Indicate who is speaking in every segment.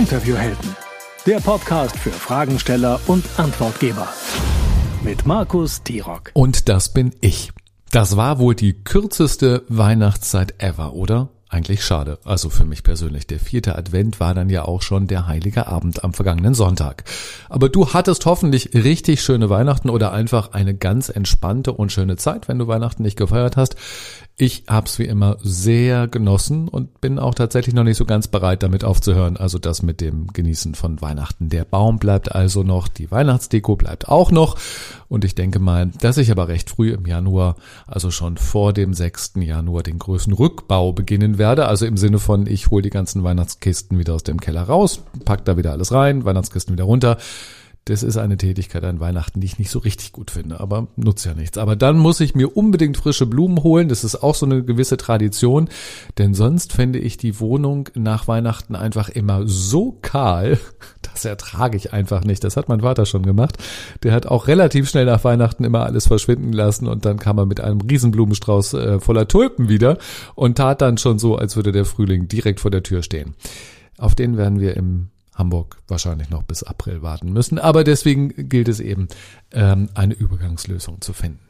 Speaker 1: Interviewhelden, der Podcast für Fragensteller und Antwortgeber. Mit Markus Tirock.
Speaker 2: Und das bin ich. Das war wohl die kürzeste Weihnachtszeit ever, oder? Eigentlich schade. Also für mich persönlich. Der vierte Advent war dann ja auch schon der heilige Abend am vergangenen Sonntag. Aber du hattest hoffentlich richtig schöne Weihnachten oder einfach eine ganz entspannte und schöne Zeit, wenn du Weihnachten nicht gefeiert hast. Ich hab's wie immer sehr genossen und bin auch tatsächlich noch nicht so ganz bereit, damit aufzuhören. Also das mit dem Genießen von Weihnachten. Der Baum bleibt also noch, die Weihnachtsdeko bleibt auch noch. Und ich denke mal, dass ich aber recht früh im Januar, also schon vor dem 6. Januar, den größten Rückbau beginnen werde. Also im Sinne von, ich hole die ganzen Weihnachtskisten wieder aus dem Keller raus, pack da wieder alles rein, Weihnachtskisten wieder runter das ist eine Tätigkeit an Weihnachten, die ich nicht so richtig gut finde, aber nutzt ja nichts. Aber dann muss ich mir unbedingt frische Blumen holen. Das ist auch so eine gewisse Tradition, denn sonst fände ich die Wohnung nach Weihnachten einfach immer so kahl, das ertrage ich einfach nicht. Das hat mein Vater schon gemacht. Der hat auch relativ schnell nach Weihnachten immer alles verschwinden lassen und dann kam er mit einem Riesenblumenstrauß äh, voller Tulpen wieder und tat dann schon so, als würde der Frühling direkt vor der Tür stehen. Auf den werden wir im Hamburg wahrscheinlich noch bis April warten müssen. Aber deswegen gilt es eben, ähm, eine Übergangslösung zu finden.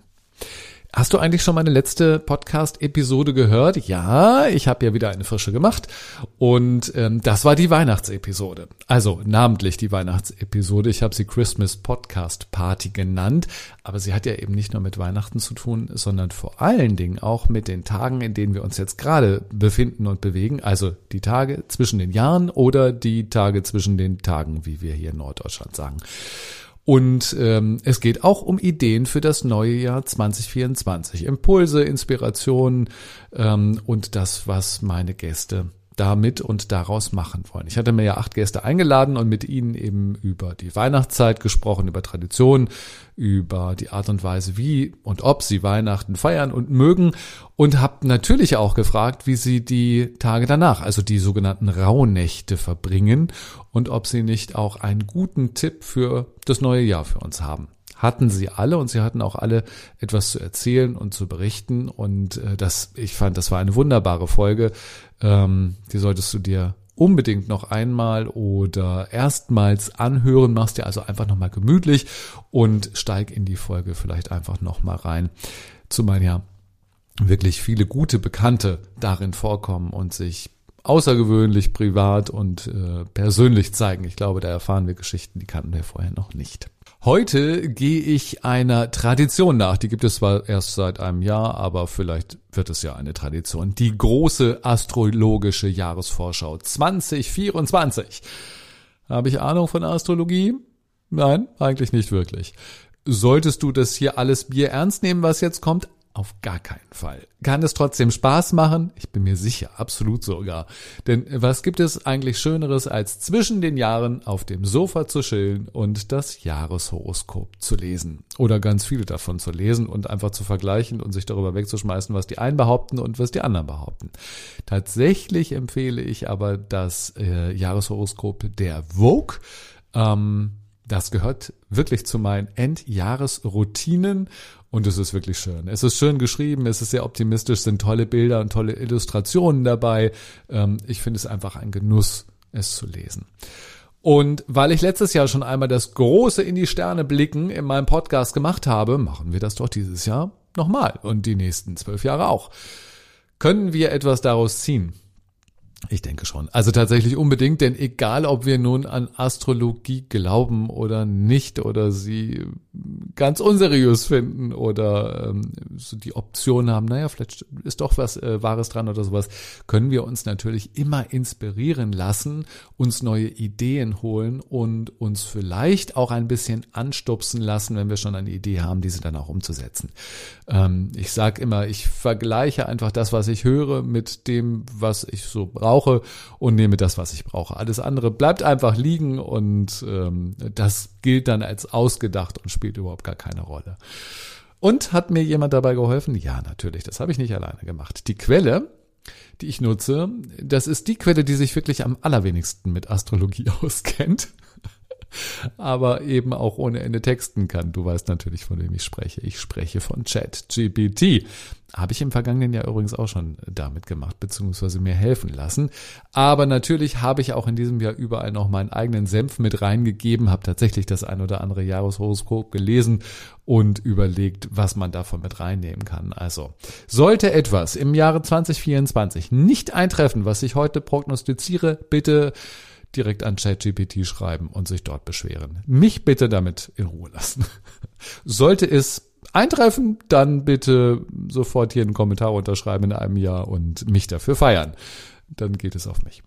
Speaker 2: Hast du eigentlich schon meine letzte Podcast-Episode gehört? Ja, ich habe ja wieder eine frische gemacht und ähm, das war die Weihnachtsepisode. Also namentlich die Weihnachtsepisode. Ich habe sie Christmas Podcast Party genannt, aber sie hat ja eben nicht nur mit Weihnachten zu tun, sondern vor allen Dingen auch mit den Tagen, in denen wir uns jetzt gerade befinden und bewegen. Also die Tage zwischen den Jahren oder die Tage zwischen den Tagen, wie wir hier in Norddeutschland sagen. Und ähm, es geht auch um Ideen für das neue Jahr 2024. Impulse, Inspirationen ähm, und das, was meine Gäste damit und daraus machen wollen. Ich hatte mir ja acht Gäste eingeladen und mit ihnen eben über die Weihnachtszeit gesprochen, über Traditionen, über die Art und Weise, wie und ob sie Weihnachten feiern und mögen und habe natürlich auch gefragt, wie sie die Tage danach, also die sogenannten Rauhnächte verbringen und ob sie nicht auch einen guten Tipp für das neue Jahr für uns haben hatten sie alle und sie hatten auch alle etwas zu erzählen und zu berichten und äh, das, ich fand, das war eine wunderbare Folge. Ähm, die solltest du dir unbedingt noch einmal oder erstmals anhören. Machst dir also einfach nochmal gemütlich und steig in die Folge vielleicht einfach nochmal rein. Zumal ja wirklich viele gute Bekannte darin vorkommen und sich außergewöhnlich privat und äh, persönlich zeigen. Ich glaube, da erfahren wir Geschichten, die kannten wir vorher noch nicht. Heute gehe ich einer Tradition nach. Die gibt es zwar erst seit einem Jahr, aber vielleicht wird es ja eine Tradition. Die große astrologische Jahresvorschau 2024. Habe ich Ahnung von Astrologie? Nein, eigentlich nicht wirklich. Solltest du das hier alles Bier ernst nehmen, was jetzt kommt? Auf gar keinen Fall. Kann es trotzdem Spaß machen? Ich bin mir sicher, absolut sogar. Denn was gibt es eigentlich Schöneres, als zwischen den Jahren auf dem Sofa zu chillen und das Jahreshoroskop zu lesen? Oder ganz viele davon zu lesen und einfach zu vergleichen und sich darüber wegzuschmeißen, was die einen behaupten und was die anderen behaupten. Tatsächlich empfehle ich aber das äh, Jahreshoroskop der Vogue. Ähm, das gehört wirklich zu meinen Endjahresroutinen und es ist wirklich schön. Es ist schön geschrieben, es ist sehr optimistisch, sind tolle Bilder und tolle Illustrationen dabei. Ähm, ich finde es einfach ein Genuss, es zu lesen. Und weil ich letztes Jahr schon einmal das große in die Sterne blicken in meinem Podcast gemacht habe, machen wir das doch dieses Jahr nochmal und die nächsten zwölf Jahre auch. Können wir etwas daraus ziehen? Ich denke schon. Also tatsächlich unbedingt, denn egal, ob wir nun an Astrologie glauben oder nicht oder sie ganz unseriös finden oder ähm, so die Option haben, naja, vielleicht ist doch was äh, Wahres dran oder sowas, können wir uns natürlich immer inspirieren lassen, uns neue Ideen holen und uns vielleicht auch ein bisschen anstupsen lassen, wenn wir schon eine Idee haben, diese dann auch umzusetzen. Ähm, ich sage immer, ich vergleiche einfach das, was ich höre, mit dem, was ich so brauche und nehme das, was ich brauche. Alles andere bleibt einfach liegen und ähm, das gilt dann als ausgedacht und spielt überhaupt gar keine Rolle. Und hat mir jemand dabei geholfen? Ja, natürlich, das habe ich nicht alleine gemacht. Die Quelle, die ich nutze, das ist die Quelle, die sich wirklich am allerwenigsten mit Astrologie auskennt. Aber eben auch ohne Ende texten kann. Du weißt natürlich, von wem ich spreche. Ich spreche von ChatGPT. Habe ich im vergangenen Jahr übrigens auch schon damit gemacht, beziehungsweise mir helfen lassen. Aber natürlich habe ich auch in diesem Jahr überall noch meinen eigenen Senf mit reingegeben, habe tatsächlich das ein oder andere Jahreshoroskop gelesen und überlegt, was man davon mit reinnehmen kann. Also, sollte etwas im Jahre 2024 nicht eintreffen, was ich heute prognostiziere, bitte direkt an ChatGPT schreiben und sich dort beschweren. Mich bitte damit in Ruhe lassen. Sollte es eintreffen, dann bitte sofort hier einen Kommentar unterschreiben in einem Jahr und mich dafür feiern. Dann geht es auf mich.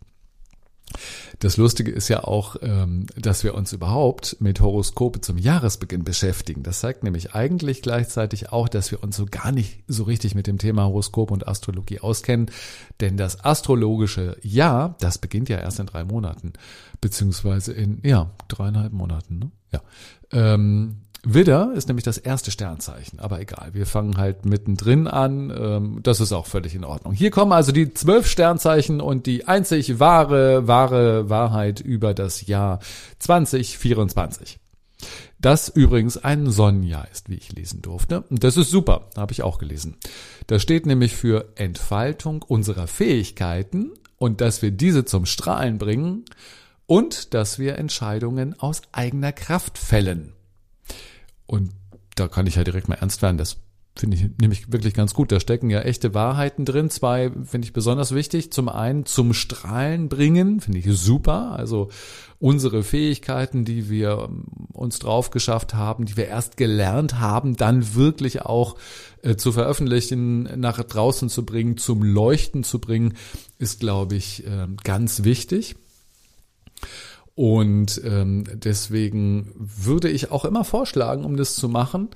Speaker 2: Das Lustige ist ja auch, ähm, dass wir uns überhaupt mit Horoskope zum Jahresbeginn beschäftigen. Das zeigt nämlich eigentlich gleichzeitig auch, dass wir uns so gar nicht so richtig mit dem Thema Horoskop und Astrologie auskennen. Denn das astrologische Jahr, das beginnt ja erst in drei Monaten, beziehungsweise in, ja, dreieinhalb Monaten, ne? Ja. Ähm, Widder ist nämlich das erste Sternzeichen, aber egal, wir fangen halt mittendrin an, ähm, das ist auch völlig in Ordnung. Hier kommen also die zwölf Sternzeichen und die einzig wahre, wahre Wahrheit über das Jahr 2024. Das übrigens ein Sonnenjahr ist, wie ich lesen durfte. Das ist super, habe ich auch gelesen. Das steht nämlich für Entfaltung unserer Fähigkeiten und dass wir diese zum Strahlen bringen und dass wir Entscheidungen aus eigener Kraft fällen. Und da kann ich ja direkt mal ernst werden. Das finde ich nämlich wirklich ganz gut. Da stecken ja echte Wahrheiten drin. Zwei finde ich besonders wichtig. Zum einen zum Strahlen bringen, finde ich super. Also unsere Fähigkeiten, die wir ähm, uns drauf geschafft haben, die wir erst gelernt haben, dann wirklich auch äh, zu veröffentlichen, nach draußen zu bringen, zum Leuchten zu bringen, ist, glaube ich, äh, ganz wichtig. Und ähm, deswegen würde ich auch immer vorschlagen, um das zu machen,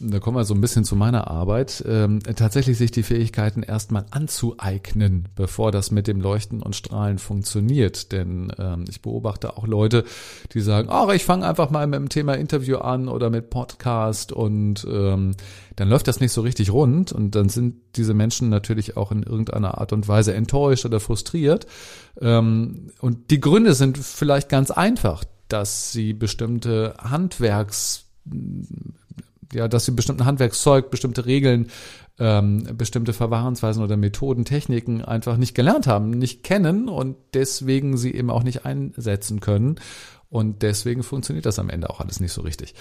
Speaker 2: da kommen wir so ein bisschen zu meiner Arbeit, ähm, tatsächlich sich die Fähigkeiten erstmal anzueignen, bevor das mit dem Leuchten und Strahlen funktioniert. Denn ähm, ich beobachte auch Leute, die sagen, ach, ich fange einfach mal mit dem Thema Interview an oder mit Podcast und ähm, dann läuft das nicht so richtig rund und dann sind diese Menschen natürlich auch in irgendeiner Art und Weise enttäuscht oder frustriert. Ähm, und die Gründe sind vielleicht ganz einfach, dass sie bestimmte Handwerks ja, dass sie bestimmten Handwerkszeug, bestimmte Regeln, ähm, bestimmte Verfahrensweisen oder Methoden, Techniken einfach nicht gelernt haben, nicht kennen und deswegen sie eben auch nicht einsetzen können. Und deswegen funktioniert das am Ende auch alles nicht so richtig.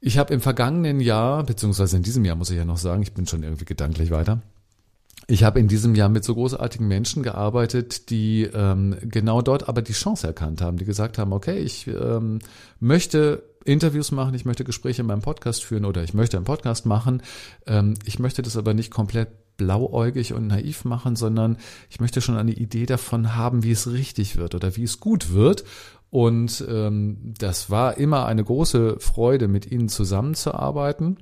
Speaker 2: Ich habe im vergangenen Jahr, beziehungsweise in diesem Jahr muss ich ja noch sagen, ich bin schon irgendwie gedanklich weiter. Ich habe in diesem Jahr mit so großartigen Menschen gearbeitet, die ähm, genau dort aber die Chance erkannt haben, die gesagt haben, okay, ich ähm, möchte Interviews machen, ich möchte Gespräche in meinem Podcast führen oder ich möchte einen Podcast machen. Ähm, ich möchte das aber nicht komplett blauäugig und naiv machen, sondern ich möchte schon eine Idee davon haben, wie es richtig wird oder wie es gut wird. Und ähm, das war immer eine große Freude, mit ihnen zusammenzuarbeiten,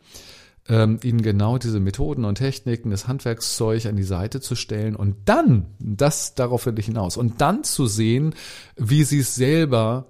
Speaker 2: ähm, ihnen genau diese Methoden und Techniken, das Handwerkszeug an die Seite zu stellen und dann, das darauf will ich hinaus, und dann zu sehen, wie sie es selber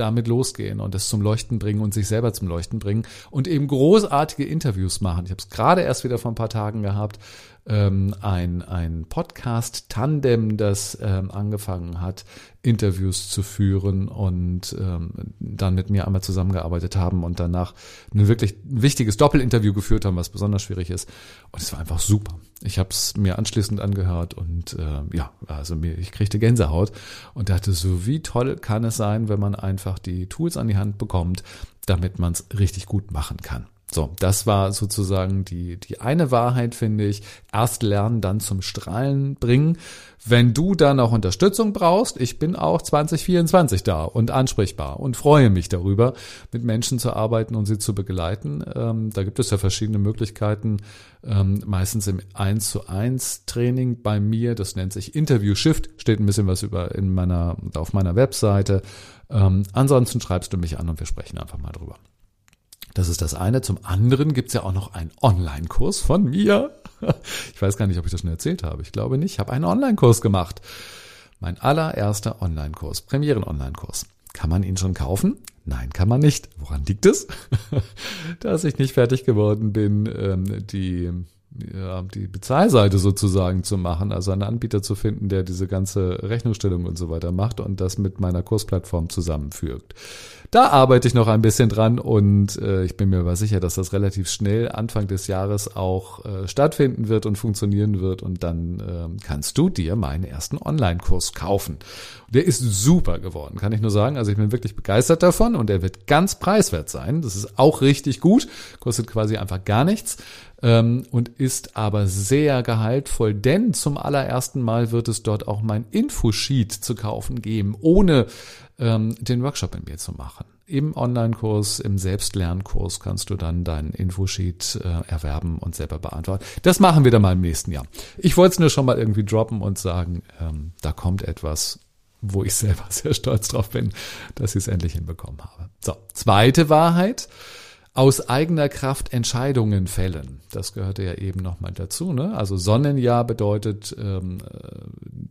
Speaker 2: damit losgehen und es zum Leuchten bringen und sich selber zum Leuchten bringen und eben großartige Interviews machen. Ich habe es gerade erst wieder vor ein paar Tagen gehabt, ähm, ein, ein Podcast-Tandem, das ähm, angefangen hat, Interviews zu führen und ähm, dann mit mir einmal zusammengearbeitet haben und danach ein wirklich wichtiges Doppelinterview geführt haben, was besonders schwierig ist. Und es war einfach super. Ich habe es mir anschließend angehört und äh, ja, also mir, ich kriegte Gänsehaut und dachte so, wie toll kann es sein, wenn man einfach die Tools an die Hand bekommt, damit man es richtig gut machen kann. So, das war sozusagen die, die eine Wahrheit, finde ich. Erst lernen, dann zum Strahlen bringen. Wenn du dann auch Unterstützung brauchst, ich bin auch 2024 da und ansprechbar und freue mich darüber, mit Menschen zu arbeiten und sie zu begleiten. Ähm, da gibt es ja verschiedene Möglichkeiten, ähm, meistens im 1 zu 1 Training bei mir. Das nennt sich Interview Shift, steht ein bisschen was über in meiner, auf meiner Webseite. Ähm, ansonsten schreibst du mich an und wir sprechen einfach mal drüber. Das ist das eine. Zum anderen gibt's ja auch noch einen Online-Kurs von mir. Ich weiß gar nicht, ob ich das schon erzählt habe. Ich glaube nicht. Ich habe einen Online-Kurs gemacht. Mein allererster Online-Kurs, Premieren-Online-Kurs. Kann man ihn schon kaufen? Nein, kann man nicht. Woran liegt es? Dass ich nicht fertig geworden bin, ähm, die ja, die Bezahlseite sozusagen zu machen, also einen Anbieter zu finden, der diese ganze Rechnungsstellung und so weiter macht und das mit meiner Kursplattform zusammenfügt. Da arbeite ich noch ein bisschen dran und äh, ich bin mir aber sicher, dass das relativ schnell Anfang des Jahres auch äh, stattfinden wird und funktionieren wird und dann äh, kannst du dir meinen ersten Online-Kurs kaufen. Der ist super geworden, kann ich nur sagen. Also ich bin wirklich begeistert davon und er wird ganz preiswert sein. Das ist auch richtig gut, kostet quasi einfach gar nichts ähm, und ist aber sehr gehaltvoll, denn zum allerersten Mal wird es dort auch mein Infosheet zu kaufen geben, ohne den Workshop in mir zu machen. Im Online-Kurs, im Selbstlernkurs kannst du dann deinen Infosheet äh, erwerben und selber beantworten. Das machen wir dann mal im nächsten Jahr. Ich wollte es nur schon mal irgendwie droppen und sagen, ähm, da kommt etwas, wo ich selber sehr stolz drauf bin, dass ich es endlich hinbekommen habe. So, zweite Wahrheit aus eigener Kraft Entscheidungen fällen. Das gehörte ja eben nochmal dazu. Ne? Also Sonnenjahr bedeutet ähm,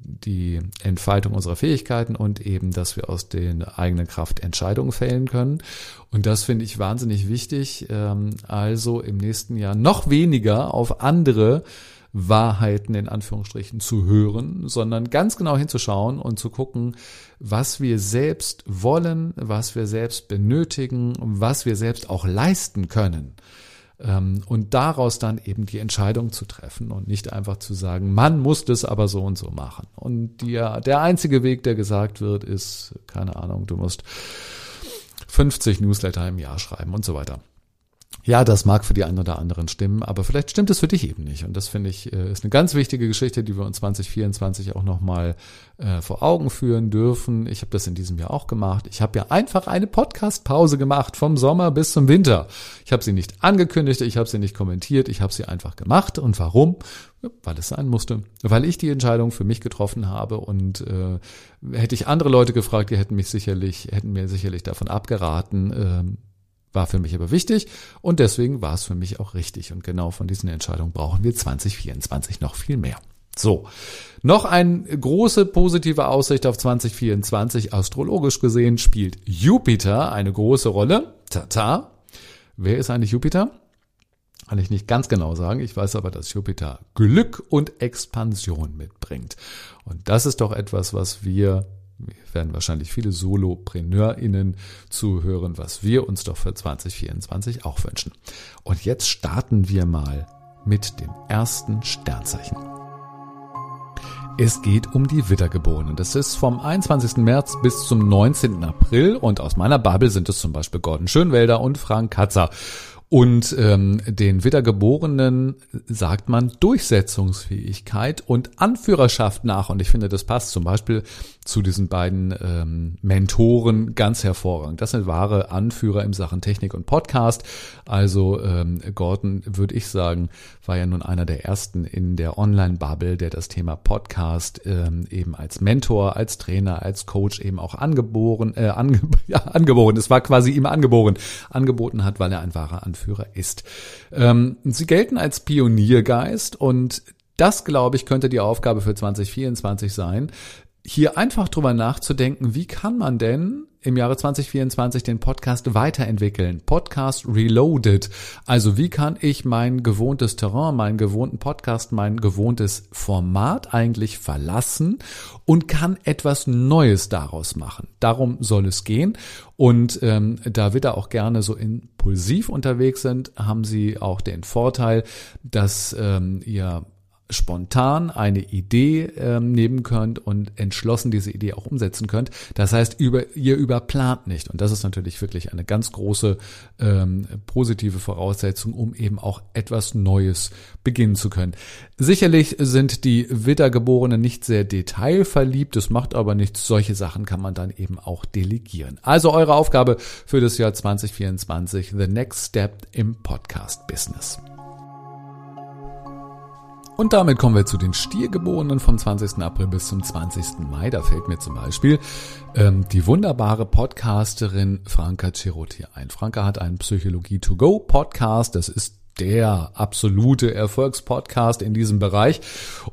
Speaker 2: die Entfaltung unserer Fähigkeiten und eben, dass wir aus den eigenen Kraft Entscheidungen fällen können. Und das finde ich wahnsinnig wichtig. Ähm, also im nächsten Jahr noch weniger auf andere Wahrheiten in Anführungsstrichen zu hören, sondern ganz genau hinzuschauen und zu gucken, was wir selbst wollen, was wir selbst benötigen, was wir selbst auch leisten können. Ähm, und daraus dann eben die Entscheidung zu treffen und nicht einfach zu sagen, man muss das aber so und so machen. Und die, der einzige Weg, der gesagt wird, ist, keine Ahnung, du musst 50 Newsletter im Jahr schreiben und so weiter. Ja, das mag für die einen oder anderen stimmen, aber vielleicht stimmt es für dich eben nicht. Und das finde ich äh, ist eine ganz wichtige Geschichte, die wir uns 2024 auch nochmal äh, vor Augen führen dürfen. Ich habe das in diesem Jahr auch gemacht. Ich habe ja einfach eine Podcast-Pause gemacht vom Sommer bis zum Winter. Ich habe sie nicht angekündigt, ich habe sie nicht kommentiert, ich habe sie einfach gemacht. Und warum? weil es sein musste, weil ich die Entscheidung für mich getroffen habe und äh, hätte ich andere Leute gefragt, die hätten mich sicherlich, hätten mir sicherlich davon abgeraten, äh, war für mich aber wichtig und deswegen war es für mich auch richtig. Und genau von diesen Entscheidungen brauchen wir 2024 noch viel mehr. So, noch eine große positive Aussicht auf 2024 astrologisch gesehen spielt Jupiter eine große Rolle. Tata. Wer ist eigentlich Jupiter? Kann ich nicht ganz genau sagen. Ich weiß aber, dass Jupiter Glück und Expansion mitbringt. Und das ist doch etwas, was wir werden wahrscheinlich viele SolopreneurInnen zuhören, was wir uns doch für 2024 auch wünschen. Und jetzt starten wir mal mit dem ersten Sternzeichen. Es geht um die Wiedergeborenen. Das ist vom 21. März bis zum 19. April und aus meiner Bubble sind es zum Beispiel Gordon Schönwelder und Frank Katzer. Und ähm, den Wiedergeborenen sagt man Durchsetzungsfähigkeit und Anführerschaft nach. Und ich finde, das passt zum Beispiel zu diesen beiden ähm, Mentoren ganz hervorragend. Das sind wahre Anführer im Sachen Technik und Podcast. Also ähm, Gordon, würde ich sagen, war ja nun einer der ersten in der Online-Bubble, der das Thema Podcast ähm, eben als Mentor, als Trainer, als Coach eben auch angeboren, äh, ange ja, angeboren, es war quasi ihm angeboren, angeboten hat, weil er ein wahrer Anführer ist. Ähm, sie gelten als Pioniergeist und das, glaube ich, könnte die Aufgabe für 2024 sein, hier einfach drüber nachzudenken, wie kann man denn im Jahre 2024 den Podcast weiterentwickeln? Podcast Reloaded. Also wie kann ich mein gewohntes Terrain, meinen gewohnten Podcast, mein gewohntes Format eigentlich verlassen und kann etwas Neues daraus machen? Darum soll es gehen. Und ähm, da wir da auch gerne so impulsiv unterwegs sind, haben Sie auch den Vorteil, dass ähm, ihr spontan eine Idee ähm, nehmen könnt und entschlossen diese Idee auch umsetzen könnt. Das heißt, über, ihr überplant nicht. Und das ist natürlich wirklich eine ganz große ähm, positive Voraussetzung, um eben auch etwas Neues beginnen zu können. Sicherlich sind die Wiedergeborenen nicht sehr detailverliebt, das macht aber nichts. Solche Sachen kann man dann eben auch delegieren. Also eure Aufgabe für das Jahr 2024, The Next Step im Podcast Business. Und damit kommen wir zu den Stiergeborenen vom 20. April bis zum 20. Mai. Da fällt mir zum Beispiel ähm, die wunderbare Podcasterin Franka Cerotti ein. Franka hat einen Psychologie to go Podcast. Das ist der absolute Erfolgspodcast in diesem Bereich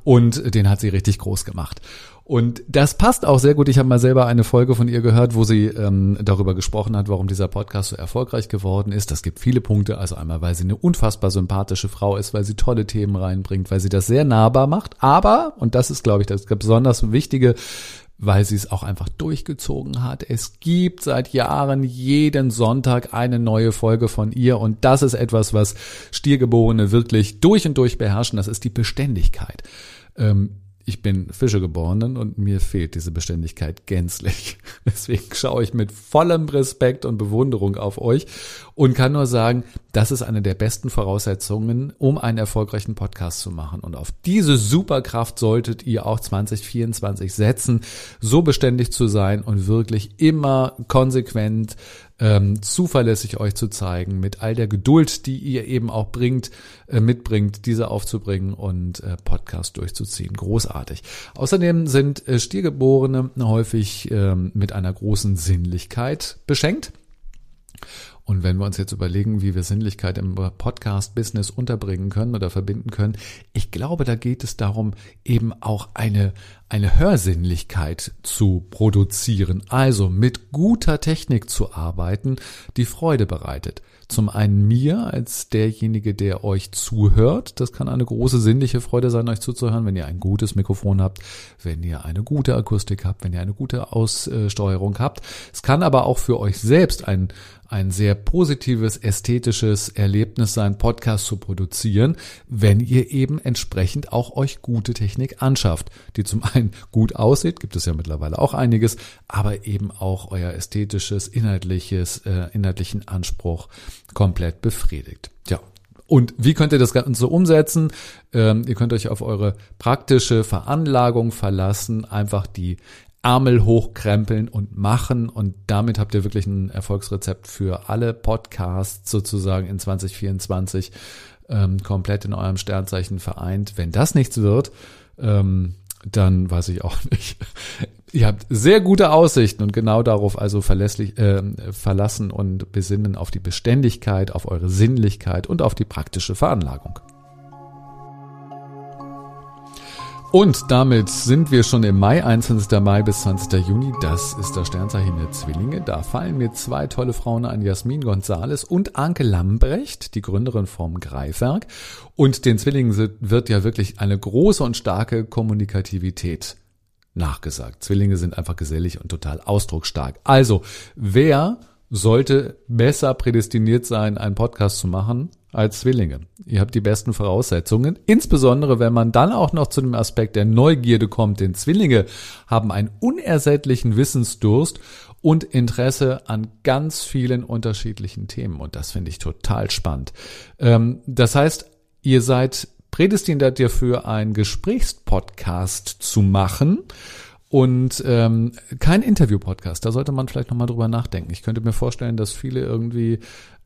Speaker 2: und den hat sie richtig groß gemacht. Und das passt auch sehr gut. Ich habe mal selber eine Folge von ihr gehört, wo sie ähm, darüber gesprochen hat, warum dieser Podcast so erfolgreich geworden ist. Das gibt viele Punkte. Also einmal, weil sie eine unfassbar sympathische Frau ist, weil sie tolle Themen reinbringt, weil sie das sehr nahbar macht. Aber, und das ist, glaube ich, das besonders Wichtige, weil sie es auch einfach durchgezogen hat. Es gibt seit Jahren jeden Sonntag eine neue Folge von ihr und das ist etwas, was Stiergeborene wirklich durch und durch beherrschen. Das ist die Beständigkeit. Ähm, ich bin Fischegeborenen und mir fehlt diese Beständigkeit gänzlich. Deswegen schaue ich mit vollem Respekt und Bewunderung auf euch und kann nur sagen, das ist eine der besten Voraussetzungen, um einen erfolgreichen Podcast zu machen. Und auf diese Superkraft solltet ihr auch 2024 setzen, so beständig zu sein und wirklich immer konsequent ähm, zuverlässig euch zu zeigen, mit all der Geduld, die ihr eben auch bringt, äh, mitbringt, diese aufzubringen und äh, Podcast durchzuziehen. Großartig. Außerdem sind äh, Stiergeborene häufig ähm, mit einer großen Sinnlichkeit beschenkt. Und wenn wir uns jetzt überlegen, wie wir Sinnlichkeit im Podcast-Business unterbringen können oder verbinden können, ich glaube, da geht es darum, eben auch eine, eine Hörsinnlichkeit zu produzieren. Also mit guter Technik zu arbeiten, die Freude bereitet. Zum einen mir als derjenige, der euch zuhört. Das kann eine große sinnliche Freude sein, euch zuzuhören, wenn ihr ein gutes Mikrofon habt, wenn ihr eine gute Akustik habt, wenn ihr eine gute Aussteuerung habt. Es kann aber auch für euch selbst ein, ein sehr positives, ästhetisches Erlebnis sein, Podcast zu produzieren, wenn ihr eben entsprechend auch euch gute Technik anschafft, die zum einen gut aussieht, gibt es ja mittlerweile auch einiges, aber eben auch euer ästhetisches, inhaltliches, äh, inhaltlichen Anspruch komplett befriedigt. Ja. Und wie könnt ihr das Ganze umsetzen? Ähm, ihr könnt euch auf eure praktische Veranlagung verlassen, einfach die Ärmel hochkrempeln und machen und damit habt ihr wirklich ein Erfolgsrezept für alle Podcasts sozusagen in 2024 ähm, komplett in eurem Sternzeichen vereint. Wenn das nichts wird, ähm, dann weiß ich auch nicht. Ihr habt sehr gute Aussichten und genau darauf also verlässlich äh, verlassen und besinnen auf die Beständigkeit, auf eure Sinnlichkeit und auf die praktische Veranlagung. Und damit sind wir schon im Mai, 21. Mai bis 20. Juni. Das ist das Sternzeichen der Zwillinge. Da fallen mir zwei tolle Frauen an, Jasmin Gonzales und Anke Lambrecht, die Gründerin vom Greifwerk. Und den Zwillingen wird ja wirklich eine große und starke Kommunikativität nachgesagt. Zwillinge sind einfach gesellig und total ausdrucksstark. Also, wer sollte besser prädestiniert sein, einen Podcast zu machen als Zwillinge. Ihr habt die besten Voraussetzungen, insbesondere wenn man dann auch noch zu dem Aspekt der Neugierde kommt, denn Zwillinge haben einen unersättlichen Wissensdurst und Interesse an ganz vielen unterschiedlichen Themen und das finde ich total spannend. Ähm, das heißt, ihr seid prädestiniert dafür, einen Gesprächspodcast zu machen und ähm, kein Interview-Podcast, da sollte man vielleicht nochmal drüber nachdenken. Ich könnte mir vorstellen, dass viele irgendwie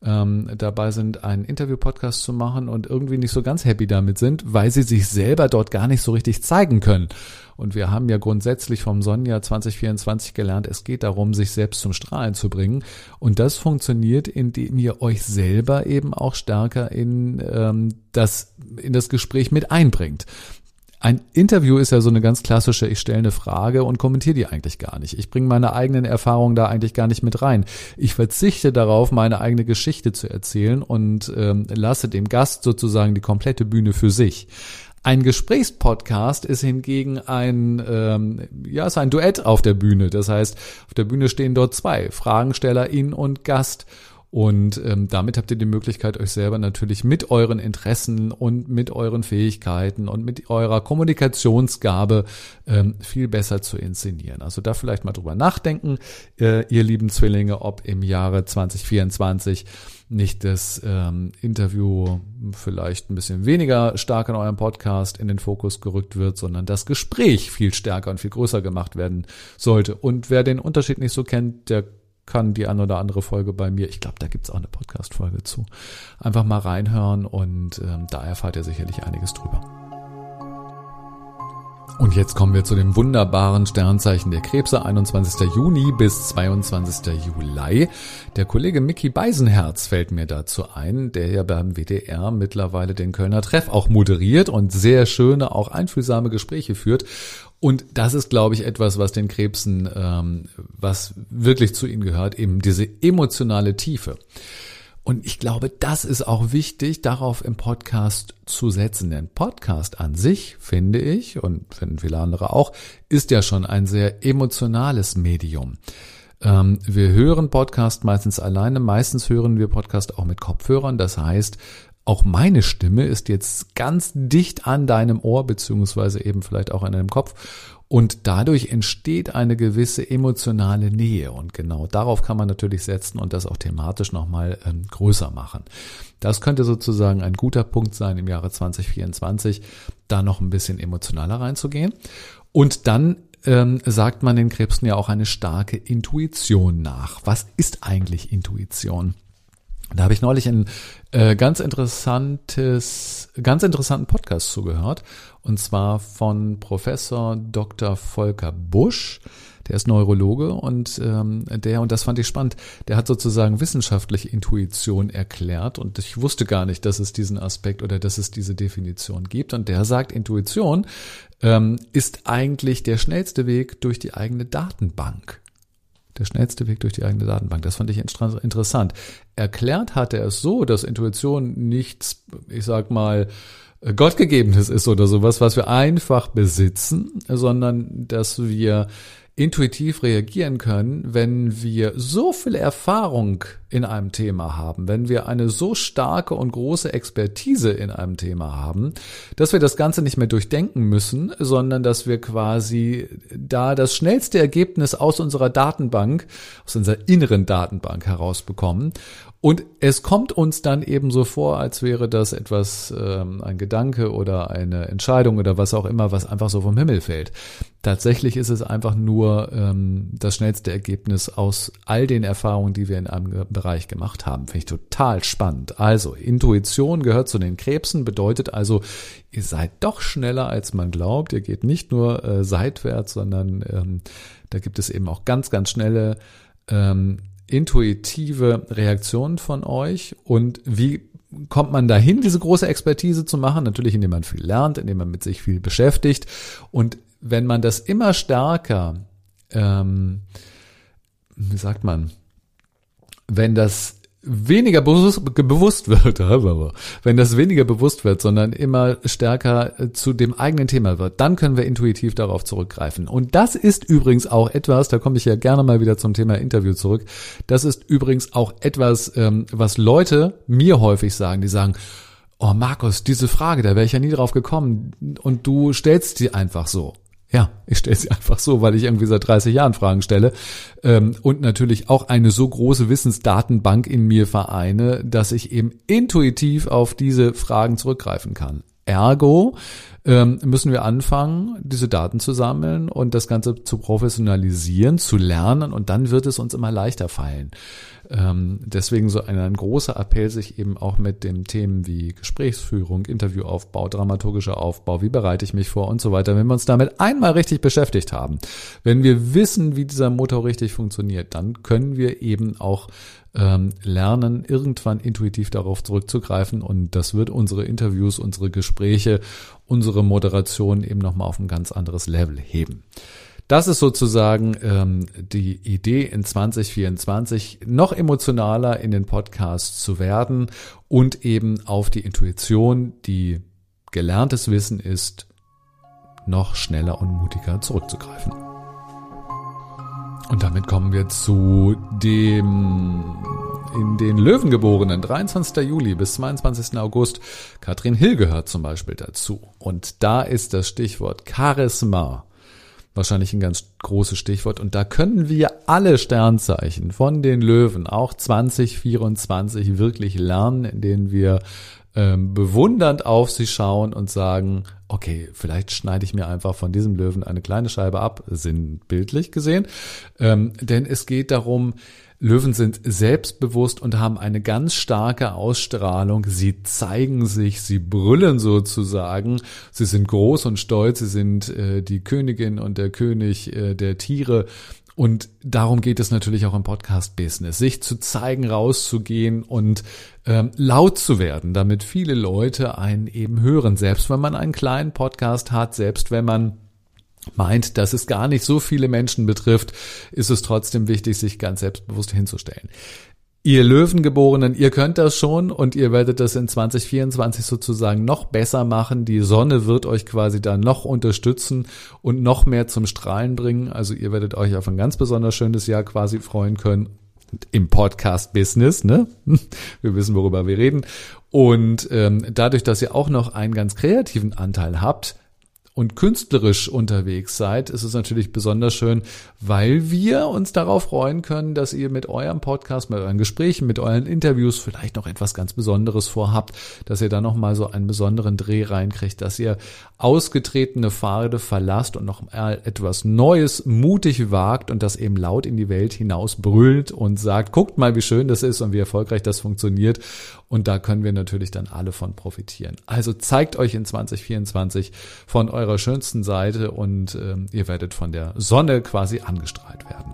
Speaker 2: ähm, dabei sind, einen Interview-Podcast zu machen und irgendwie nicht so ganz happy damit sind, weil sie sich selber dort gar nicht so richtig zeigen können. Und wir haben ja grundsätzlich vom Sonnenjahr 2024 gelernt, es geht darum, sich selbst zum Strahlen zu bringen. Und das funktioniert, indem ihr euch selber eben auch stärker in ähm, das in das Gespräch mit einbringt. Ein Interview ist ja so eine ganz klassische, ich stelle eine Frage und kommentiere die eigentlich gar nicht. Ich bringe meine eigenen Erfahrungen da eigentlich gar nicht mit rein. Ich verzichte darauf, meine eigene Geschichte zu erzählen und ähm, lasse dem Gast sozusagen die komplette Bühne für sich. Ein Gesprächspodcast ist hingegen ein, ähm, ja, ist ein Duett auf der Bühne. Das heißt, auf der Bühne stehen dort zwei, Fragenstellerin und Gast. Und ähm, damit habt ihr die Möglichkeit, euch selber natürlich mit euren Interessen und mit euren Fähigkeiten und mit eurer Kommunikationsgabe ähm, viel besser zu inszenieren. Also da vielleicht mal drüber nachdenken, äh, ihr lieben Zwillinge, ob im Jahre 2024 nicht das ähm, Interview vielleicht ein bisschen weniger stark in eurem Podcast in den Fokus gerückt wird, sondern das Gespräch viel stärker und viel größer gemacht werden sollte. Und wer den Unterschied nicht so kennt, der kann die ein oder andere Folge bei mir, ich glaube, da gibt's auch eine Podcast-Folge zu, einfach mal reinhören und ähm, da erfahrt ihr sicherlich einiges drüber. Und jetzt kommen wir zu dem wunderbaren Sternzeichen der Krebse, 21. Juni bis 22. Juli. Der Kollege Mickey Beisenherz fällt mir dazu ein, der ja beim WDR mittlerweile den Kölner Treff auch moderiert und sehr schöne, auch einfühlsame Gespräche führt. Und das ist, glaube ich, etwas, was den Krebsen, ähm, was wirklich zu ihnen gehört, eben diese emotionale Tiefe. Und ich glaube, das ist auch wichtig, darauf im Podcast zu setzen. Denn Podcast an sich, finde ich, und finden viele andere auch, ist ja schon ein sehr emotionales Medium. Ähm, wir hören Podcast meistens alleine, meistens hören wir Podcast auch mit Kopfhörern. Das heißt, auch meine Stimme ist jetzt ganz dicht an deinem Ohr, beziehungsweise eben vielleicht auch an deinem Kopf. Und dadurch entsteht eine gewisse emotionale Nähe. Und genau darauf kann man natürlich setzen und das auch thematisch nochmal ähm, größer machen. Das könnte sozusagen ein guter Punkt sein im Jahre 2024, da noch ein bisschen emotionaler reinzugehen. Und dann ähm, sagt man den Krebsen ja auch eine starke Intuition nach. Was ist eigentlich Intuition? Da habe ich neulich ein äh, ganz interessantes, ganz interessanten Podcast zugehört. Und zwar von Professor Dr. Volker Busch. Der ist Neurologe und ähm, der, und das fand ich spannend, der hat sozusagen wissenschaftliche Intuition erklärt und ich wusste gar nicht, dass es diesen Aspekt oder dass es diese Definition gibt. Und der sagt, Intuition ähm, ist eigentlich der schnellste Weg durch die eigene Datenbank. Der schnellste Weg durch die eigene Datenbank. Das fand ich interessant. Erklärt hat er es so, dass Intuition nichts, ich sag mal, Gottgegebenes ist oder sowas, was wir einfach besitzen, sondern dass wir intuitiv reagieren können, wenn wir so viel Erfahrung in einem Thema haben, wenn wir eine so starke und große Expertise in einem Thema haben, dass wir das Ganze nicht mehr durchdenken müssen, sondern dass wir quasi da das schnellste Ergebnis aus unserer Datenbank, aus unserer inneren Datenbank herausbekommen und es kommt uns dann eben so vor, als wäre das etwas, ähm, ein Gedanke oder eine Entscheidung oder was auch immer, was einfach so vom Himmel fällt. Tatsächlich ist es einfach nur ähm, das schnellste Ergebnis aus all den Erfahrungen, die wir in einem Bereich gemacht haben. Finde ich total spannend. Also, Intuition gehört zu den Krebsen, bedeutet also, ihr seid doch schneller, als man glaubt. Ihr geht nicht nur äh, seitwärts, sondern ähm, da gibt es eben auch ganz, ganz schnelle ähm, intuitive Reaktionen von euch und wie kommt man dahin, diese große Expertise zu machen? Natürlich, indem man viel lernt, indem man mit sich viel beschäftigt. Und wenn man das immer stärker, ähm, wie sagt man, wenn das weniger bewusst, wird, wenn das weniger bewusst wird, sondern immer stärker äh, zu dem eigenen Thema wird, dann können wir intuitiv darauf zurückgreifen. Und das ist übrigens auch etwas, da komme ich ja gerne mal wieder zum Thema Interview zurück, das ist übrigens auch etwas, ähm, was Leute mir häufig sagen, die sagen, oh Markus, diese Frage, da wäre ich ja nie drauf gekommen und du stellst die einfach so. Ja, ich stelle sie einfach so, weil ich irgendwie seit 30 Jahren Fragen stelle ähm, und natürlich auch eine so große Wissensdatenbank in mir vereine, dass ich eben intuitiv auf diese Fragen zurückgreifen kann. Ergo ähm, müssen wir anfangen, diese Daten zu sammeln und das Ganze zu professionalisieren, zu lernen und dann wird es uns immer leichter fallen. Ähm, deswegen so ein, ein, großer Appell, sich eben auch mit den Themen wie Gesprächsführung, Interviewaufbau, dramaturgischer Aufbau, wie bereite ich mich vor und so weiter. Wenn wir uns damit einmal richtig beschäftigt haben, wenn wir wissen, wie dieser Motor richtig funktioniert, dann können wir eben auch ähm, lernen, irgendwann intuitiv darauf zurückzugreifen und das wird unsere Interviews, unsere Gespräche, unsere Moderation eben nochmal auf ein ganz anderes Level heben. Das ist sozusagen ähm, die Idee in 2024, noch emotionaler in den Podcasts zu werden und eben auf die Intuition, die gelerntes Wissen ist, noch schneller und mutiger zurückzugreifen. Und damit kommen wir zu dem in den Löwen geborenen 23. Juli bis 22. August. Katrin Hill gehört zum Beispiel dazu. Und da ist das Stichwort Charisma wahrscheinlich ein ganz großes Stichwort. Und da können wir alle Sternzeichen von den Löwen, auch 2024, wirklich lernen, indem wir ähm, bewundernd auf sie schauen und sagen, okay, vielleicht schneide ich mir einfach von diesem Löwen eine kleine Scheibe ab, sinnbildlich gesehen. Ähm, denn es geht darum, Löwen sind selbstbewusst und haben eine ganz starke Ausstrahlung. Sie zeigen sich, sie brüllen sozusagen. Sie sind groß und stolz. Sie sind äh, die Königin und der König äh, der Tiere. Und darum geht es natürlich auch im Podcast-Business, sich zu zeigen, rauszugehen und ähm, laut zu werden, damit viele Leute einen eben hören. Selbst wenn man einen kleinen Podcast hat, selbst wenn man meint, dass es gar nicht so viele Menschen betrifft, ist es trotzdem wichtig, sich ganz selbstbewusst hinzustellen. Ihr Löwengeborenen, ihr könnt das schon und ihr werdet das in 2024 sozusagen noch besser machen. Die Sonne wird euch quasi da noch unterstützen und noch mehr zum Strahlen bringen. Also ihr werdet euch auf ein ganz besonders schönes Jahr quasi freuen können im Podcast-Business, ne? Wir wissen, worüber wir reden. Und ähm, dadurch, dass ihr auch noch einen ganz kreativen Anteil habt, und künstlerisch unterwegs seid, ist es natürlich besonders schön, weil wir uns darauf freuen können, dass ihr mit eurem Podcast, mit euren Gesprächen, mit euren Interviews vielleicht noch etwas ganz Besonderes vorhabt, dass ihr da nochmal so einen besonderen Dreh reinkriegt, dass ihr ausgetretene Pfade verlasst und noch mal etwas Neues mutig wagt und das eben laut in die Welt hinaus brüllt und sagt, guckt mal, wie schön das ist und wie erfolgreich das funktioniert. Und da können wir natürlich dann alle von profitieren. Also zeigt euch in 2024 von eurem eurer schönsten Seite und äh, ihr werdet von der Sonne quasi angestrahlt werden.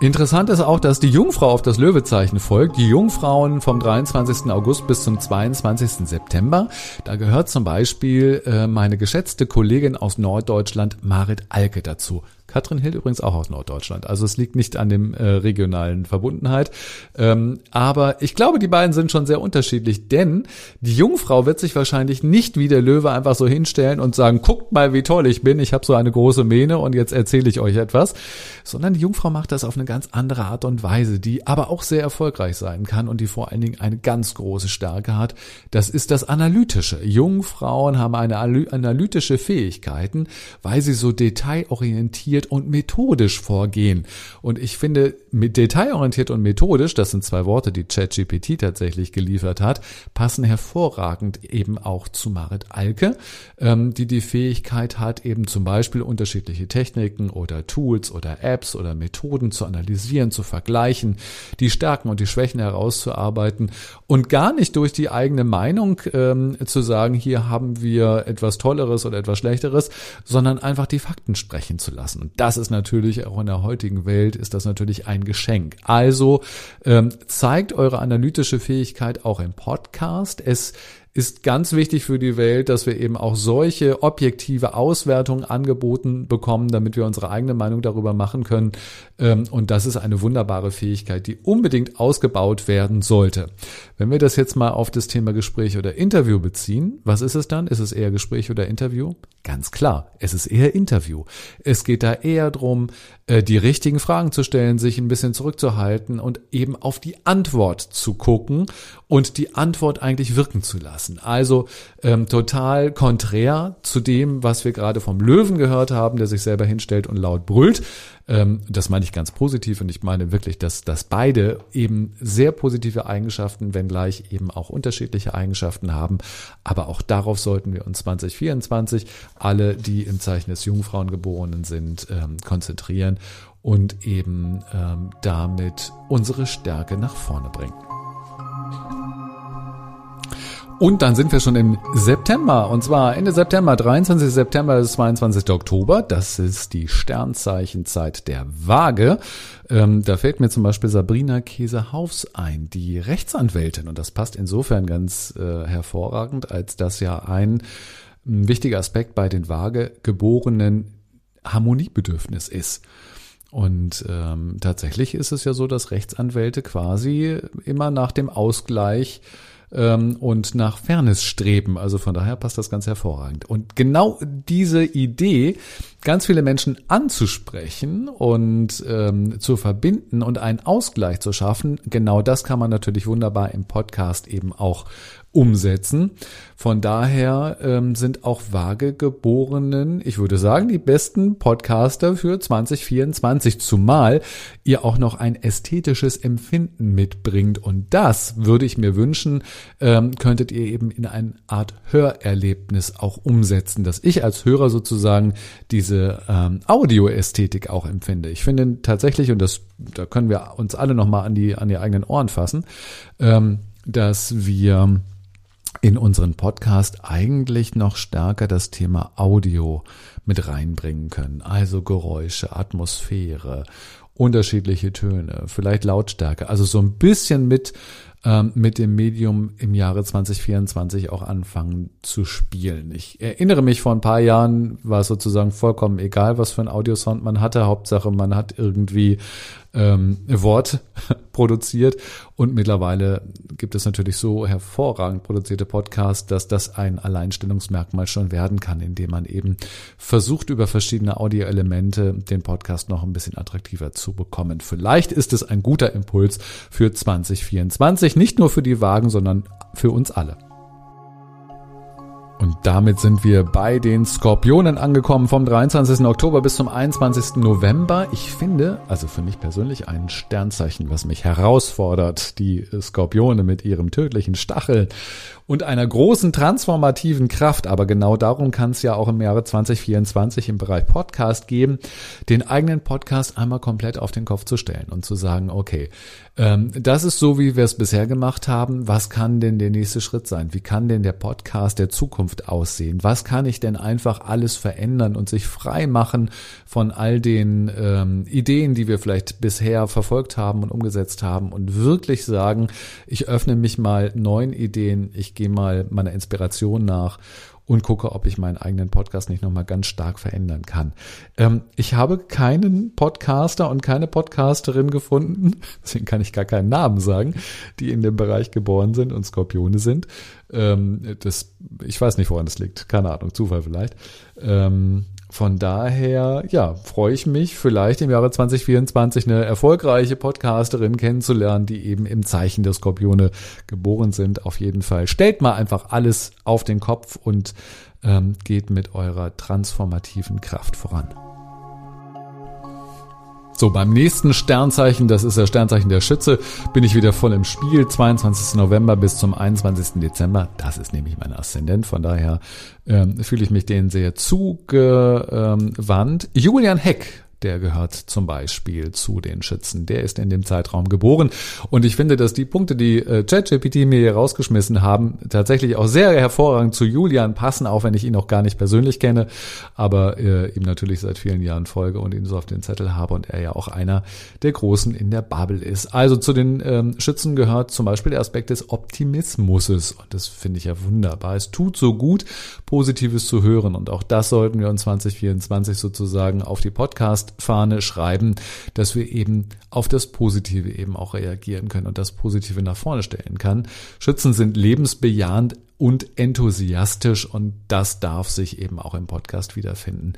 Speaker 2: Interessant ist auch, dass die Jungfrau auf das Löwezeichen folgt. Die Jungfrauen vom 23. August bis zum 22. September. Da gehört zum Beispiel äh, meine geschätzte Kollegin aus Norddeutschland, Marit Alke, dazu. Katrin Hild übrigens auch aus Norddeutschland. Also es liegt nicht an dem äh, regionalen Verbundenheit. Ähm, aber ich glaube, die beiden sind schon sehr unterschiedlich, denn die Jungfrau wird sich wahrscheinlich nicht wie der Löwe einfach so hinstellen und sagen, guckt mal, wie toll ich bin, ich habe so eine große Mähne und jetzt erzähle ich euch etwas, sondern die Jungfrau macht das auf eine ganz andere Art und Weise, die aber auch sehr erfolgreich sein kann und die vor allen Dingen eine ganz große Stärke hat. Das ist das Analytische. Jungfrauen haben eine analytische Fähigkeiten, weil sie so detailorientiert detailorientiert und methodisch vorgehen. Und ich finde, mit detailorientiert und methodisch, das sind zwei Worte, die ChatGPT tatsächlich geliefert hat, passen hervorragend eben auch zu Marit Alke, ähm, die die Fähigkeit hat, eben zum Beispiel unterschiedliche Techniken oder Tools oder Apps oder Methoden zu analysieren, zu vergleichen, die Stärken und die Schwächen herauszuarbeiten und gar nicht durch die eigene Meinung ähm, zu sagen, hier haben wir etwas Tolleres oder etwas Schlechteres, sondern einfach die Fakten sprechen zu lassen. Und das ist natürlich auch in der heutigen Welt ist das natürlich ein Geschenk. Also ähm, zeigt eure analytische Fähigkeit auch im Podcast. Es ist ganz wichtig für die Welt, dass wir eben auch solche objektive Auswertungen angeboten bekommen, damit wir unsere eigene Meinung darüber machen können. Ähm, und das ist eine wunderbare Fähigkeit, die unbedingt ausgebaut werden sollte. Wenn wir das jetzt mal auf das Thema Gespräch oder Interview beziehen, was ist es dann? Ist es eher Gespräch oder Interview? Ganz klar, es ist eher Interview. Es geht da eher drum, äh, die richtigen Fragen zu stellen, sich ein bisschen zurückzuhalten und eben auf die Antwort zu gucken und die Antwort eigentlich wirken zu lassen. Also ähm, total konträr zu dem, was wir gerade vom Löwen gehört haben, der sich selber hinstellt und laut brüllt. Ähm, das meine ich ganz positiv und ich meine wirklich, dass, dass beide eben sehr positive Eigenschaften, wenngleich eben auch unterschiedliche Eigenschaften haben. Aber auch darauf sollten wir uns 2024 alle, die im Zeichen des Jungfrauengeborenen sind, ähm, konzentrieren und eben ähm, damit unsere Stärke nach vorne bringen. Und dann sind wir schon im September. Und zwar Ende September, 23. September bis 22. Oktober. Das ist die Sternzeichenzeit der Waage. Ähm, da fällt mir zum Beispiel Sabrina Käsehaufs ein, die Rechtsanwältin. Und das passt insofern ganz äh, hervorragend, als das ja ein, ein wichtiger Aspekt bei den Waagegeborenen Harmoniebedürfnis ist. Und ähm, tatsächlich ist es ja so, dass Rechtsanwälte quasi immer nach dem Ausgleich ähm, und nach Fairness streben. Also von daher passt das ganz hervorragend. Und genau diese Idee, ganz viele Menschen anzusprechen und ähm, zu verbinden und einen Ausgleich zu schaffen, genau das kann man natürlich wunderbar im Podcast eben auch umsetzen. Von daher ähm, sind auch vage geborenen, ich würde sagen, die besten Podcaster für 2024, zumal ihr auch noch ein ästhetisches Empfinden mitbringt. Und das würde ich mir wünschen, ähm, könntet ihr eben in eine Art Hörerlebnis auch umsetzen, dass ich als Hörer sozusagen diese ähm, Audioästhetik auch empfinde. Ich finde tatsächlich, und das, da können wir uns alle nochmal an die, an die eigenen Ohren fassen, ähm, dass wir in unseren Podcast eigentlich noch stärker das Thema Audio mit reinbringen können. Also Geräusche, Atmosphäre, unterschiedliche Töne, vielleicht Lautstärke. Also so ein bisschen mit ähm, mit dem Medium im Jahre 2024 auch anfangen zu spielen. Ich erinnere mich, vor ein paar Jahren war es sozusagen vollkommen egal, was für ein Audiosound man hatte. Hauptsache, man hat irgendwie ähm, Wort produziert. Und mittlerweile gibt es natürlich so hervorragend produzierte Podcasts, dass das ein Alleinstellungsmerkmal schon werden kann, indem man eben versucht, über verschiedene Audioelemente den Podcast noch ein bisschen attraktiver zu bekommen. Vielleicht ist es ein guter Impuls für 2024, nicht nur für die Wagen, sondern für uns alle. Und damit sind wir bei den Skorpionen angekommen vom 23. Oktober bis zum 21. November. Ich finde, also für mich persönlich ein Sternzeichen, was mich herausfordert. Die Skorpione mit ihrem tödlichen Stachel und einer großen transformativen Kraft. Aber genau darum kann es ja auch im Jahre 2024 im Bereich Podcast geben, den eigenen Podcast einmal komplett auf den Kopf zu stellen und zu sagen, okay, ähm, das ist so, wie wir es bisher gemacht haben. Was kann denn der nächste Schritt sein? Wie kann denn der Podcast der Zukunft aussehen? Was kann ich denn einfach alles verändern und sich frei machen von all den ähm, Ideen, die wir vielleicht bisher verfolgt haben und umgesetzt haben und wirklich sagen, ich öffne mich mal neuen Ideen, ich gehe mal meiner Inspiration nach und gucke, ob ich meinen eigenen Podcast nicht nochmal ganz stark verändern kann. Ähm, ich habe keinen Podcaster und keine Podcasterin gefunden, deswegen kann ich gar keinen Namen sagen, die in dem Bereich geboren sind und Skorpione sind. Ähm, das, ich weiß nicht, woran das liegt. Keine Ahnung, Zufall vielleicht. Ähm, von daher, ja, freue ich mich, vielleicht im Jahre 2024 eine erfolgreiche Podcasterin kennenzulernen, die eben im Zeichen der Skorpione geboren sind. Auf jeden Fall. Stellt mal einfach alles auf den Kopf und ähm, geht mit eurer transformativen Kraft voran. So, beim nächsten Sternzeichen, das ist das Sternzeichen der Schütze, bin ich wieder voll im Spiel. 22. November bis zum 21. Dezember. Das ist nämlich mein Aszendent. Von daher ähm, fühle ich mich denen sehr zugewandt. Julian Heck der gehört zum Beispiel zu den Schützen. Der ist in dem Zeitraum geboren. Und ich finde, dass die Punkte, die äh, ChatGPT mir hier rausgeschmissen haben, tatsächlich auch sehr hervorragend zu Julian passen, auch wenn ich ihn noch gar nicht persönlich kenne, aber äh, ihm natürlich seit vielen Jahren folge und ihn so auf den Zettel habe und er ja auch einer der Großen in der Bubble ist. Also zu den ähm, Schützen gehört zum Beispiel der Aspekt des Optimismus. Und das finde ich ja wunderbar. Es tut so gut, Positives zu hören. Und auch das sollten wir uns 2024 sozusagen auf die Podcast Fahne schreiben, dass wir eben auf das Positive eben auch reagieren können und das Positive nach vorne stellen kann. Schützen sind lebensbejahend und enthusiastisch und das darf sich eben auch im Podcast wiederfinden.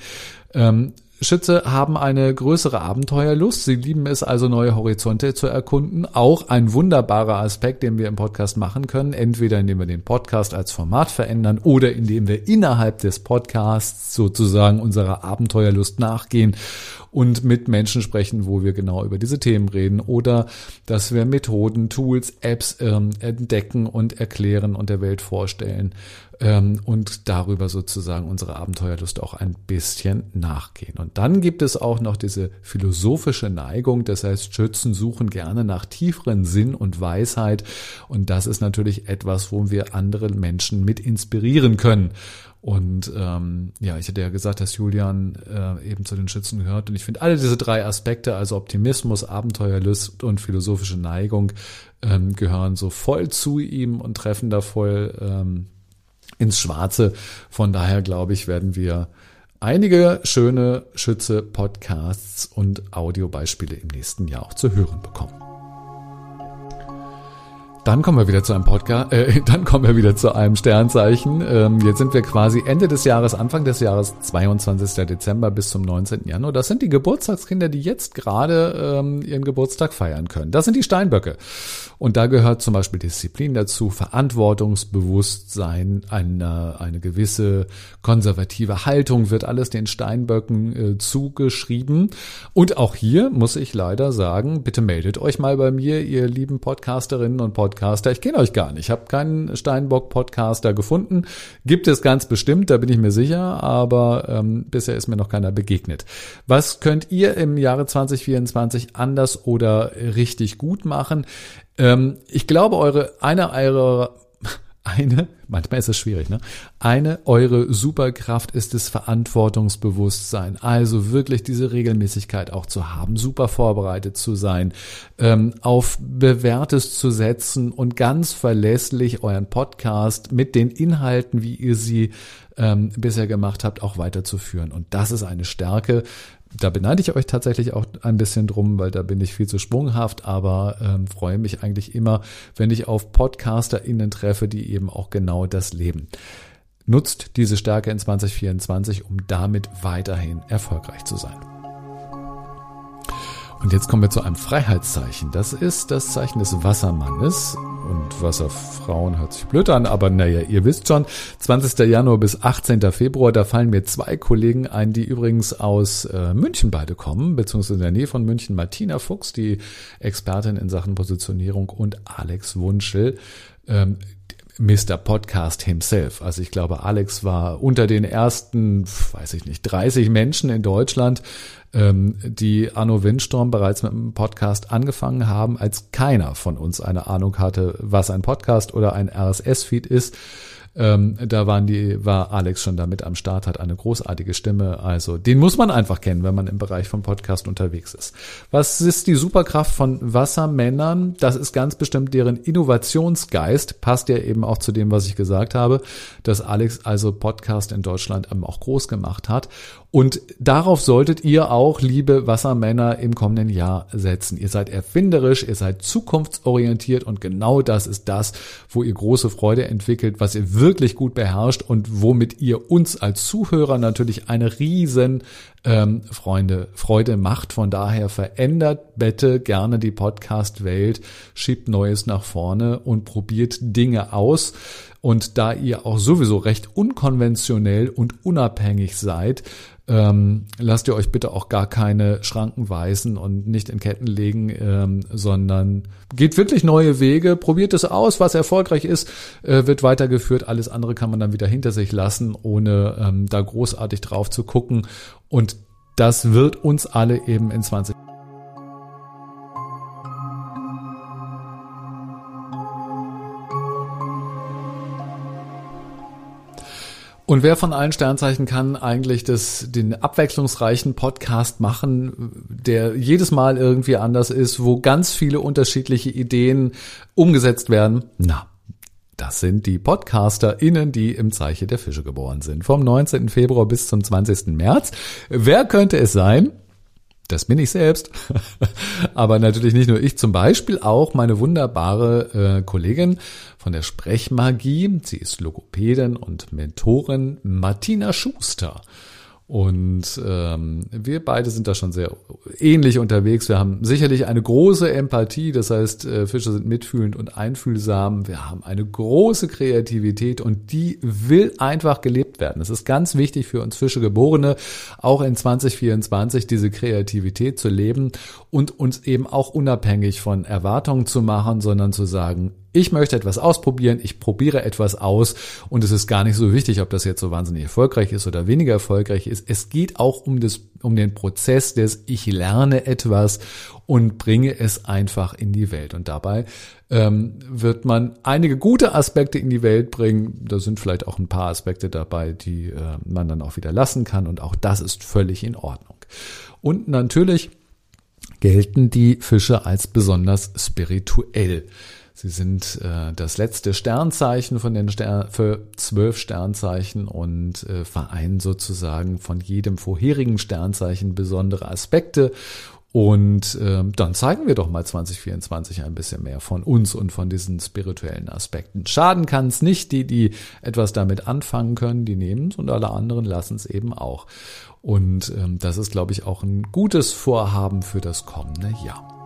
Speaker 2: Ähm, Schütze haben eine größere Abenteuerlust. Sie lieben es also, neue Horizonte zu erkunden. Auch ein wunderbarer Aspekt, den wir im Podcast machen können. Entweder indem wir den Podcast als Format verändern oder indem wir innerhalb des Podcasts sozusagen unserer Abenteuerlust nachgehen und mit Menschen sprechen, wo wir genau über diese Themen reden. Oder dass wir Methoden, Tools, Apps ähm, entdecken und erklären und der Welt vorstellen ähm, und darüber sozusagen unsere Abenteuerlust auch ein bisschen nachgehen. Und dann gibt es auch noch diese philosophische Neigung, das heißt, Schützen suchen gerne nach tieferen Sinn und Weisheit und das ist natürlich etwas, wo wir andere Menschen mit inspirieren können. Und ähm, ja, ich hatte ja gesagt, dass Julian äh, eben zu den Schützen gehört. Und ich finde alle diese drei Aspekte, also Optimismus, Abenteuerlust und philosophische Neigung, ähm, gehören so voll zu ihm und treffen da voll ähm, ins Schwarze. Von daher glaube ich, werden wir einige schöne Schütze-Podcasts und Audiobeispiele im nächsten Jahr auch zu hören bekommen. Dann kommen wir wieder zu einem Podcast, äh, dann kommen wir wieder zu einem Sternzeichen. Ähm, jetzt sind wir quasi Ende des Jahres, Anfang des Jahres, 22. Dezember bis zum 19. Januar. Das sind die Geburtstagskinder, die jetzt gerade ähm, ihren Geburtstag feiern können. Das sind die Steinböcke. Und da gehört zum Beispiel Disziplin dazu, Verantwortungsbewusstsein, eine, eine gewisse konservative Haltung wird alles den Steinböcken äh, zugeschrieben. Und auch hier muss ich leider sagen, bitte meldet euch mal bei mir, ihr lieben Podcasterinnen und Podcaster. Ich kenne euch gar nicht. Ich habe keinen Steinbock-Podcaster gefunden. Gibt es ganz bestimmt, da bin ich mir sicher, aber ähm, bisher ist mir noch keiner begegnet. Was könnt ihr im Jahre 2024 anders oder richtig gut machen? Ähm, ich glaube, eure, eine eurer eine, manchmal ist es schwierig, ne? Eine, eure Superkraft ist das Verantwortungsbewusstsein. Also wirklich diese Regelmäßigkeit auch zu haben, super vorbereitet zu sein, ähm, auf Bewährtes zu setzen und ganz verlässlich euren Podcast mit den Inhalten, wie ihr sie ähm, bisher gemacht habt, auch weiterzuführen. Und das ist eine Stärke, da beneide ich euch tatsächlich auch ein bisschen drum, weil da bin ich viel zu sprunghaft, aber ähm, freue mich eigentlich immer, wenn ich auf PodcasterInnen treffe, die eben auch genau das leben. Nutzt diese Stärke in 2024, um damit weiterhin erfolgreich zu sein. Und jetzt kommen wir zu einem Freiheitszeichen. Das ist das Zeichen des Wassermannes. Und Wasserfrauen hört sich blöd an, aber naja, ihr wisst schon, 20. Januar bis 18. Februar, da fallen mir zwei Kollegen ein, die übrigens aus äh, München beide kommen, beziehungsweise in der Nähe von München, Martina Fuchs, die Expertin in Sachen Positionierung und Alex Wunschel, ähm, Mr. Podcast himself. Also ich glaube, Alex war unter den ersten, weiß ich nicht, 30 Menschen in Deutschland, ähm, die Arno Windstorm bereits mit einem Podcast angefangen haben, als keiner von uns eine Ahnung hatte, was ein Podcast oder ein RSS-Feed ist. Ähm, da waren die, war Alex schon damit am Start, hat eine großartige Stimme. Also den muss man einfach kennen, wenn man im Bereich von Podcast unterwegs ist. Was ist die Superkraft von Wassermännern? Das ist ganz bestimmt deren Innovationsgeist. Passt ja eben auch zu dem, was ich gesagt habe, dass Alex also Podcast in Deutschland auch groß gemacht hat. Und darauf solltet ihr auch, liebe Wassermänner, im kommenden Jahr setzen. Ihr seid erfinderisch, ihr seid zukunftsorientiert und genau das ist das, wo ihr große Freude entwickelt, was ihr wirklich gut beherrscht und womit ihr uns als Zuhörer natürlich eine riesen ähm, Freunde, Freude macht. Von daher verändert bitte gerne die Podcast-Welt, schiebt Neues nach vorne und probiert Dinge aus. Und da ihr auch sowieso recht unkonventionell und unabhängig seid, ähm, lasst ihr euch bitte auch gar keine Schranken weisen und nicht in Ketten legen, ähm, sondern geht wirklich neue Wege, probiert es aus, was erfolgreich ist, äh, wird weitergeführt, alles andere kann man dann wieder hinter sich lassen, ohne ähm, da großartig drauf zu gucken. Und das wird uns alle eben in 20 Und wer von allen Sternzeichen kann eigentlich das, den abwechslungsreichen Podcast machen, der jedes Mal irgendwie anders ist, wo ganz viele unterschiedliche Ideen umgesetzt werden? Na, das sind die PodcasterInnen, die im Zeichen der Fische geboren sind. Vom 19. Februar bis zum 20. März. Wer könnte es sein? Das bin ich selbst. Aber natürlich nicht nur ich, zum Beispiel auch meine wunderbare äh, Kollegin von der Sprechmagie. Sie ist Logopädin und Mentorin Martina Schuster. Und ähm, wir beide sind da schon sehr ähnlich unterwegs. Wir haben sicherlich eine große Empathie, das heißt, äh, Fische sind mitfühlend und einfühlsam. Wir haben eine große Kreativität und die will einfach gelebt werden. Es ist ganz wichtig für uns Fischegeborene, auch in 2024 diese Kreativität zu leben und uns eben auch unabhängig von Erwartungen zu machen, sondern zu sagen, ich möchte etwas ausprobieren, ich probiere etwas aus und es ist gar nicht so wichtig, ob das jetzt so wahnsinnig erfolgreich ist oder weniger erfolgreich ist. Es geht auch um das, um den Prozess des ich lerne etwas und bringe es einfach in die Welt. Und dabei ähm, wird man einige gute Aspekte in die Welt bringen. Da sind vielleicht auch ein paar Aspekte dabei, die äh, man dann auch wieder lassen kann. Und auch das ist völlig in Ordnung. Und natürlich gelten die Fische als besonders spirituell. Sie sind äh, das letzte Sternzeichen von den Stern für zwölf Sternzeichen und äh, vereinen sozusagen von jedem vorherigen Sternzeichen besondere Aspekte. Und äh, dann zeigen wir doch mal 2024 ein bisschen mehr von uns und von diesen spirituellen Aspekten. Schaden kann es nicht. Die, die etwas damit anfangen können, die nehmen es und alle anderen lassen es eben auch. Und ähm, das ist, glaube ich, auch ein gutes Vorhaben für das kommende Jahr.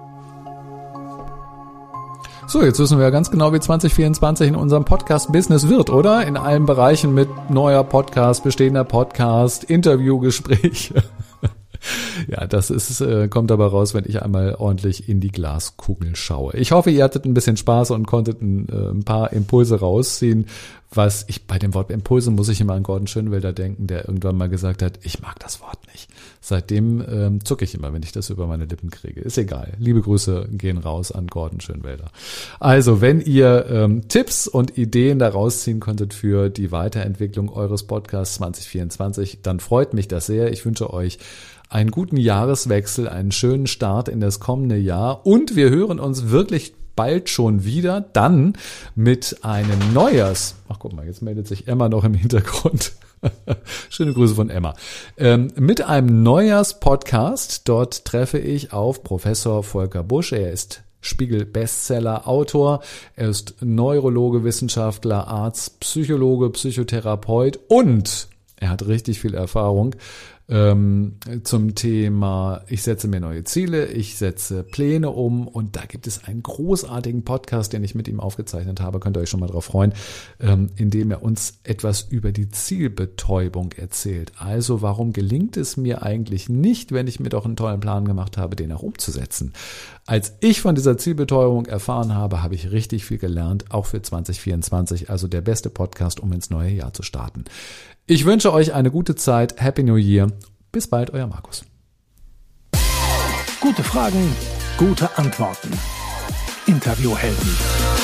Speaker 2: So, jetzt wissen wir ja ganz genau, wie 2024 in unserem Podcast-Business wird, oder? In allen Bereichen mit neuer Podcast, bestehender Podcast, Interviewgespräche. Ja, das ist, äh, kommt aber raus, wenn ich einmal ordentlich in die Glaskugel schaue. Ich hoffe, ihr hattet ein bisschen Spaß und konntet ein, äh, ein paar Impulse rausziehen, was ich bei dem Wort Impulse muss ich immer an Gordon Schönwelder denken, der irgendwann mal gesagt hat, ich mag das Wort nicht. Seitdem ähm, zucke ich immer, wenn ich das über meine Lippen kriege. Ist egal. Liebe Grüße gehen raus an Gordon Schönwelder. Also, wenn ihr ähm, Tipps und Ideen daraus ziehen könntet für die Weiterentwicklung eures Podcasts 2024, dann freut mich das sehr. Ich wünsche euch einen guten Jahreswechsel, einen schönen Start in das kommende Jahr und wir hören uns wirklich bald schon wieder, dann mit einem Neujahrs. Ach guck mal, jetzt meldet sich Emma noch im Hintergrund. Schöne Grüße von Emma. Ähm, mit einem Neujahrs-Podcast. Dort treffe ich auf Professor Volker Busch. Er ist Spiegel-Bestseller, Autor. Er ist Neurologe, Wissenschaftler, Arzt, Psychologe, Psychotherapeut und er hat richtig viel Erfahrung ähm, zum Thema, ich setze mir neue Ziele, ich setze Pläne um und da gibt es einen großartigen Podcast, den ich mit ihm aufgezeichnet habe, könnt ihr euch schon mal drauf freuen, ähm, in dem er uns etwas über die Zielbetäubung erzählt. Also warum gelingt es mir eigentlich nicht, wenn ich mir doch einen tollen Plan gemacht habe, den auch umzusetzen? Als ich von dieser Zielbetäubung erfahren habe, habe ich richtig viel gelernt, auch für 2024, also der beste Podcast, um ins neue Jahr zu starten. Ich wünsche euch eine gute Zeit. Happy New Year. Bis bald, euer Markus.
Speaker 1: Gute Fragen, gute Antworten. Interviewhelden.